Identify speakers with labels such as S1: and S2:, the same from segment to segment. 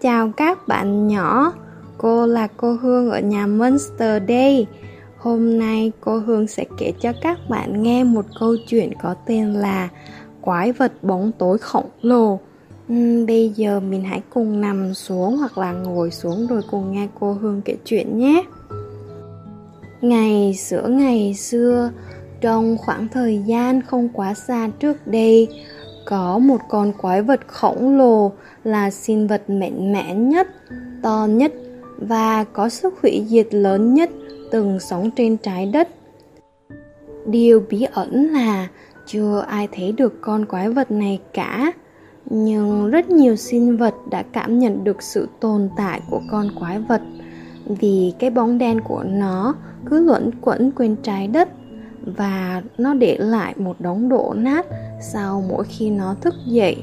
S1: chào các bạn nhỏ, cô là cô Hương ở nhà Monster đây. Hôm nay cô Hương sẽ kể cho các bạn nghe một câu chuyện có tên là Quái vật bóng tối khổng lồ. Uhm, bây giờ mình hãy cùng nằm xuống hoặc là ngồi xuống rồi cùng nghe cô Hương kể chuyện nhé. Ngày giữa ngày xưa, trong khoảng thời gian không quá xa trước đây, có một con quái vật khổng lồ là sinh vật mạnh mẽ nhất, to nhất và có sức hủy diệt lớn nhất từng sống trên trái đất. Điều bí ẩn là chưa ai thấy được con quái vật này cả, nhưng rất nhiều sinh vật đã cảm nhận được sự tồn tại của con quái vật vì cái bóng đen của nó cứ luẩn quẩn quên trái đất và nó để lại một đống đổ nát sau mỗi khi nó thức dậy,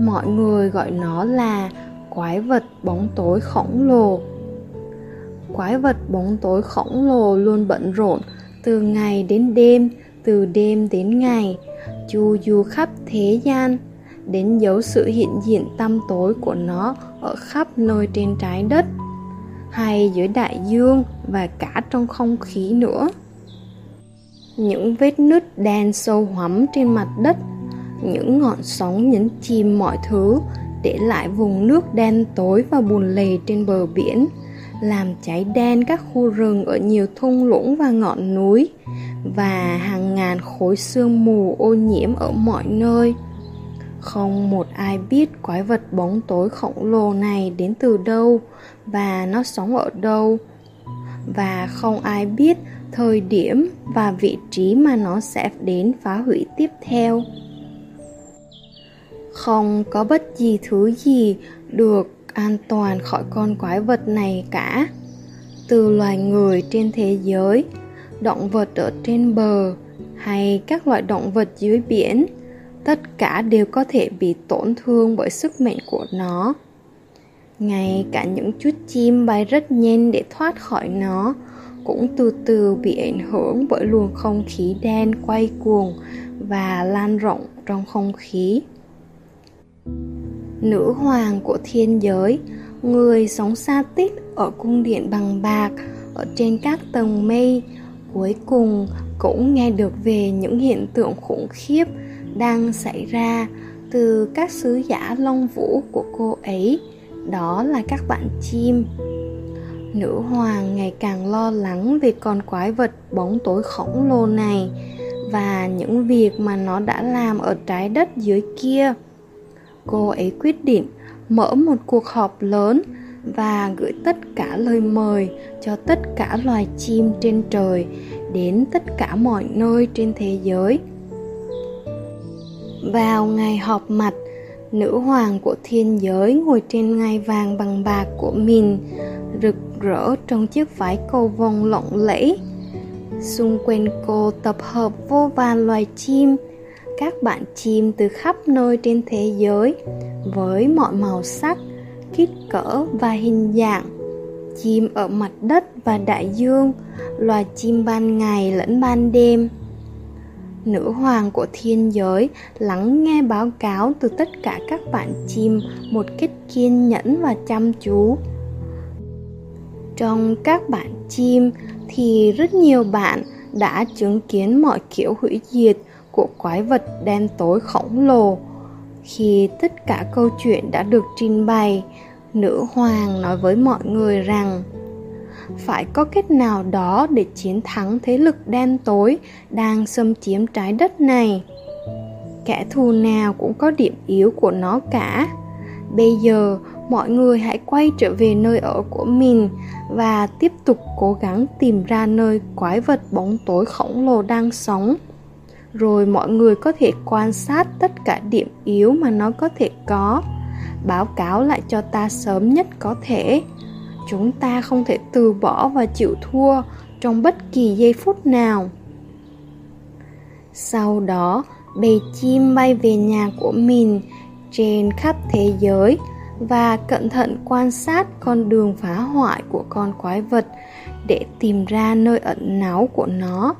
S1: mọi người gọi nó là quái vật bóng tối khổng lồ. Quái vật bóng tối khổng lồ luôn bận rộn từ ngày đến đêm, từ đêm đến ngày, chu du khắp thế gian, đến giấu sự hiện diện tăm tối của nó ở khắp nơi trên trái đất, hay dưới đại dương và cả trong không khí nữa những vết nứt đen sâu hoắm trên mặt đất, những ngọn sóng nhấn chìm mọi thứ, để lại vùng nước đen tối và bùn lầy trên bờ biển, làm cháy đen các khu rừng ở nhiều thung lũng và ngọn núi, và hàng ngàn khối sương mù ô nhiễm ở mọi nơi. Không một ai biết quái vật bóng tối khổng lồ này đến từ đâu và nó sống ở đâu và không ai biết thời điểm và vị trí mà nó sẽ đến phá hủy tiếp theo. Không có bất kỳ thứ gì được an toàn khỏi con quái vật này cả. Từ loài người trên thế giới, động vật ở trên bờ hay các loại động vật dưới biển, tất cả đều có thể bị tổn thương bởi sức mạnh của nó ngay cả những chút chim bay rất nhanh để thoát khỏi nó cũng từ từ bị ảnh hưởng bởi luồng không khí đen quay cuồng và lan rộng trong không khí. Nữ hoàng của thiên giới, người sống xa tít ở cung điện bằng bạc, ở trên các tầng mây, cuối cùng cũng nghe được về những hiện tượng khủng khiếp đang xảy ra từ các sứ giả long vũ của cô ấy đó là các bạn chim. Nữ hoàng ngày càng lo lắng về con quái vật bóng tối khổng lồ này và những việc mà nó đã làm ở trái đất dưới kia. Cô ấy quyết định mở một cuộc họp lớn và gửi tất cả lời mời cho tất cả loài chim trên trời đến tất cả mọi nơi trên thế giới. Vào ngày họp mặt nữ hoàng của thiên giới ngồi trên ngai vàng bằng bạc của mình, rực rỡ trong chiếc vải cầu vồng lộng lẫy. Xung quanh cô tập hợp vô vàn loài chim, các bạn chim từ khắp nơi trên thế giới với mọi màu sắc, kích cỡ và hình dạng. Chim ở mặt đất và đại dương, loài chim ban ngày lẫn ban đêm nữ hoàng của thiên giới, lắng nghe báo cáo từ tất cả các bạn chim một cách kiên nhẫn và chăm chú. Trong các bạn chim thì rất nhiều bạn đã chứng kiến mọi kiểu hủy diệt của quái vật đen tối khổng lồ. Khi tất cả câu chuyện đã được trình bày, nữ hoàng nói với mọi người rằng phải có cách nào đó để chiến thắng thế lực đen tối đang xâm chiếm trái đất này? Kẻ thù nào cũng có điểm yếu của nó cả. Bây giờ, mọi người hãy quay trở về nơi ở của mình và tiếp tục cố gắng tìm ra nơi quái vật bóng tối khổng lồ đang sống. Rồi mọi người có thể quan sát tất cả điểm yếu mà nó có thể có. Báo cáo lại cho ta sớm nhất có thể. Chúng ta không thể từ bỏ và chịu thua trong bất kỳ giây phút nào. Sau đó, bầy chim bay về nhà của mình trên khắp thế giới và cẩn thận quan sát con đường phá hoại của con quái vật để tìm ra nơi ẩn náu của nó.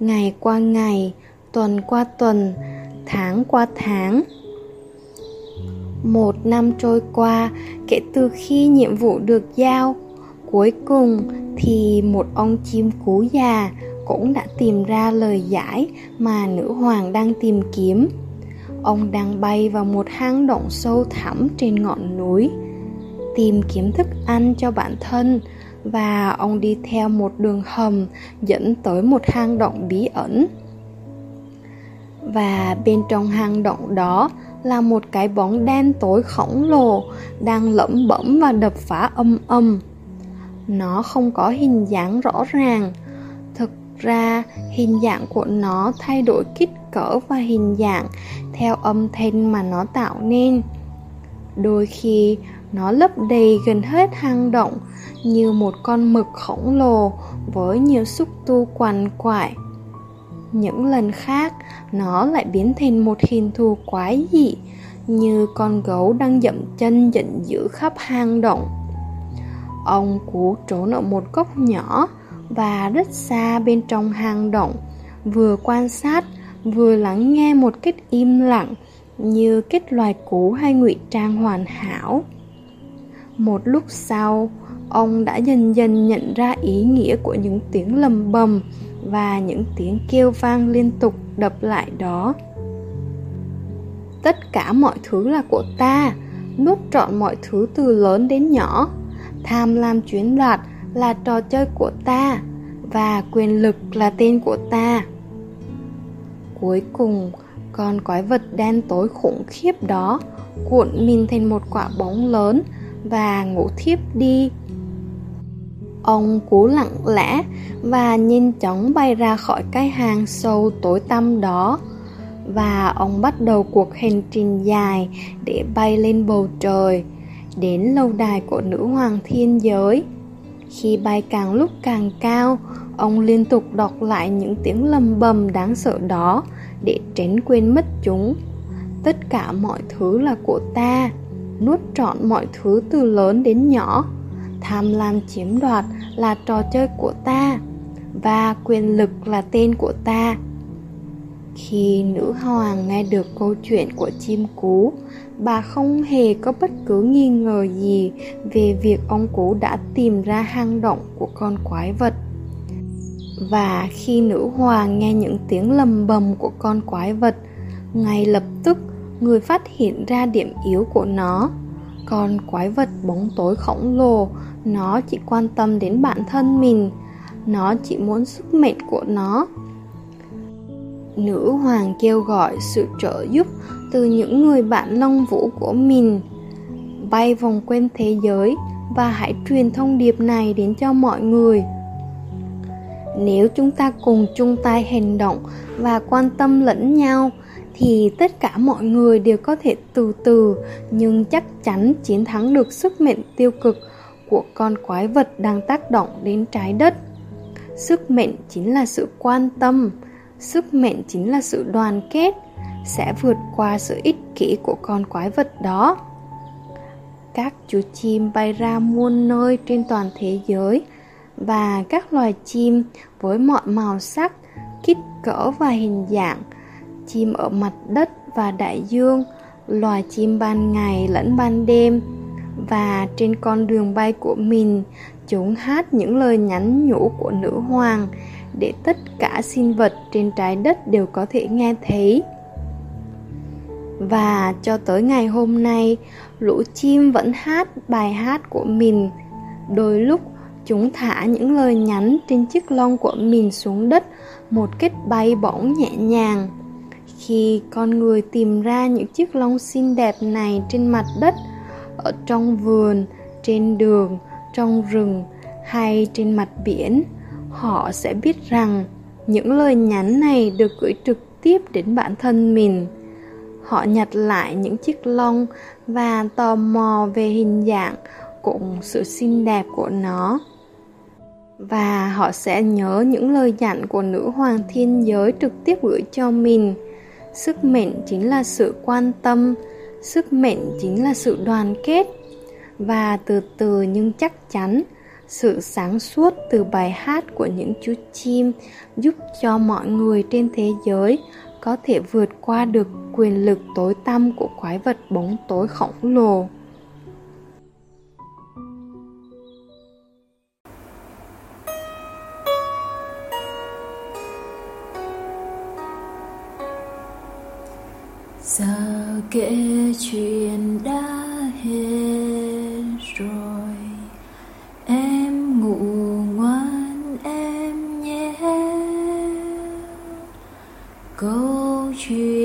S1: Ngày qua ngày, tuần qua tuần, tháng qua tháng. Một năm trôi qua kể từ khi nhiệm vụ được giao, cuối cùng thì một ông chim cú già cũng đã tìm ra lời giải mà nữ hoàng đang tìm kiếm. Ông đang bay vào một hang động sâu thẳm trên ngọn núi, tìm kiếm thức ăn cho bản thân và ông đi theo một đường hầm dẫn tới một hang động bí ẩn. Và bên trong hang động đó là một cái bóng đen tối khổng lồ đang lẩm bẩm và đập phá âm âm. Nó không có hình dáng rõ ràng, Thực ra hình dạng của nó thay đổi kích cỡ và hình dạng theo âm thanh mà nó tạo nên. Đôi khi nó lấp đầy gần hết hang động như một con mực khổng lồ với nhiều xúc tu quằn quại những lần khác, nó lại biến thành một hình thù quái dị, như con gấu đang dậm chân giận dữ khắp hang động. Ông cú trốn ở một góc nhỏ và rất xa bên trong hang động, vừa quan sát, vừa lắng nghe một cách im lặng, như kết loài cũ hay ngụy trang hoàn hảo. Một lúc sau, ông đã dần dần nhận ra ý nghĩa của những tiếng lầm bầm và những tiếng kêu vang liên tục đập lại đó. Tất cả mọi thứ là của ta, nuốt trọn mọi thứ từ lớn đến nhỏ. Tham lam chuyến đoạt là trò chơi của ta và quyền lực là tên của ta. Cuối cùng, con quái vật đen tối khủng khiếp đó cuộn mình thành một quả bóng lớn và ngủ thiếp đi ông cú lặng lẽ và nhanh chóng bay ra khỏi cái hang sâu tối tăm đó và ông bắt đầu cuộc hành trình dài để bay lên bầu trời đến lâu đài của nữ hoàng thiên giới khi bay càng lúc càng cao, ông liên tục đọc lại những tiếng lầm bầm đáng sợ đó để tránh quên mất chúng. Tất cả mọi thứ là của ta, nuốt trọn mọi thứ từ lớn đến nhỏ. Tham lam chiếm đoạt là trò chơi của ta, và quyền lực là tên của ta. Khi nữ hoàng nghe được câu chuyện của chim cú, bà không hề có bất cứ nghi ngờ gì về việc ông cú đã tìm ra hang động của con quái vật. Và khi nữ hoàng nghe những tiếng lầm bầm của con quái vật, ngay lập tức người phát hiện ra điểm yếu của nó. Con quái vật bóng tối khổng lồ, nó chỉ quan tâm đến bản thân mình, nó chỉ muốn sức mệt của nó. Nữ hoàng kêu gọi sự trợ giúp từ những người bạn long vũ của mình. Bay vòng quanh thế giới và hãy truyền thông điệp này đến cho mọi người. Nếu chúng ta cùng chung tay hành động và quan tâm lẫn nhau thì tất cả mọi người đều có thể từ từ, nhưng chắc chắn chiến thắng được sức mạnh tiêu cực của con quái vật đang tác động đến trái đất. Sức mạnh chính là sự quan tâm, sức mạnh chính là sự đoàn kết, sẽ vượt qua sự ích kỷ của con quái vật đó. Các chú chim bay ra muôn nơi trên toàn thế giới, và các loài chim với mọi màu sắc, kích cỡ và hình dạng chim ở mặt đất và đại dương, loài chim ban ngày lẫn ban đêm. Và trên con đường bay của mình, chúng hát những lời nhắn nhủ của nữ hoàng để tất cả sinh vật trên trái đất đều có thể nghe thấy. Và cho tới ngày hôm nay, lũ chim vẫn hát bài hát của mình. Đôi lúc, chúng thả những lời nhắn trên chiếc lông của mình xuống đất, một cách bay bổng nhẹ nhàng khi con người tìm ra những chiếc lông xinh đẹp này trên mặt đất, ở trong vườn, trên đường, trong rừng hay trên mặt biển họ sẽ biết rằng những lời nhắn này được gửi trực tiếp đến bản thân mình Họ nhặt lại những chiếc lông và tò mò về hình dạng cũng sự xinh đẹp của nó. Và họ sẽ nhớ những lời dặn của nữ hoàng thiên giới trực tiếp gửi cho mình. Sức mạnh chính là sự quan tâm, sức mạnh chính là sự đoàn kết. Và từ từ nhưng chắc chắn, sự sáng suốt từ bài hát của những chú chim giúp cho mọi người trên thế giới có thể vượt qua được quyền lực tối tăm của quái vật bóng tối khổng lồ.
S2: Kể chuyện đã hết rồi. Em ngủ ngoan em nhé. Câu chuyện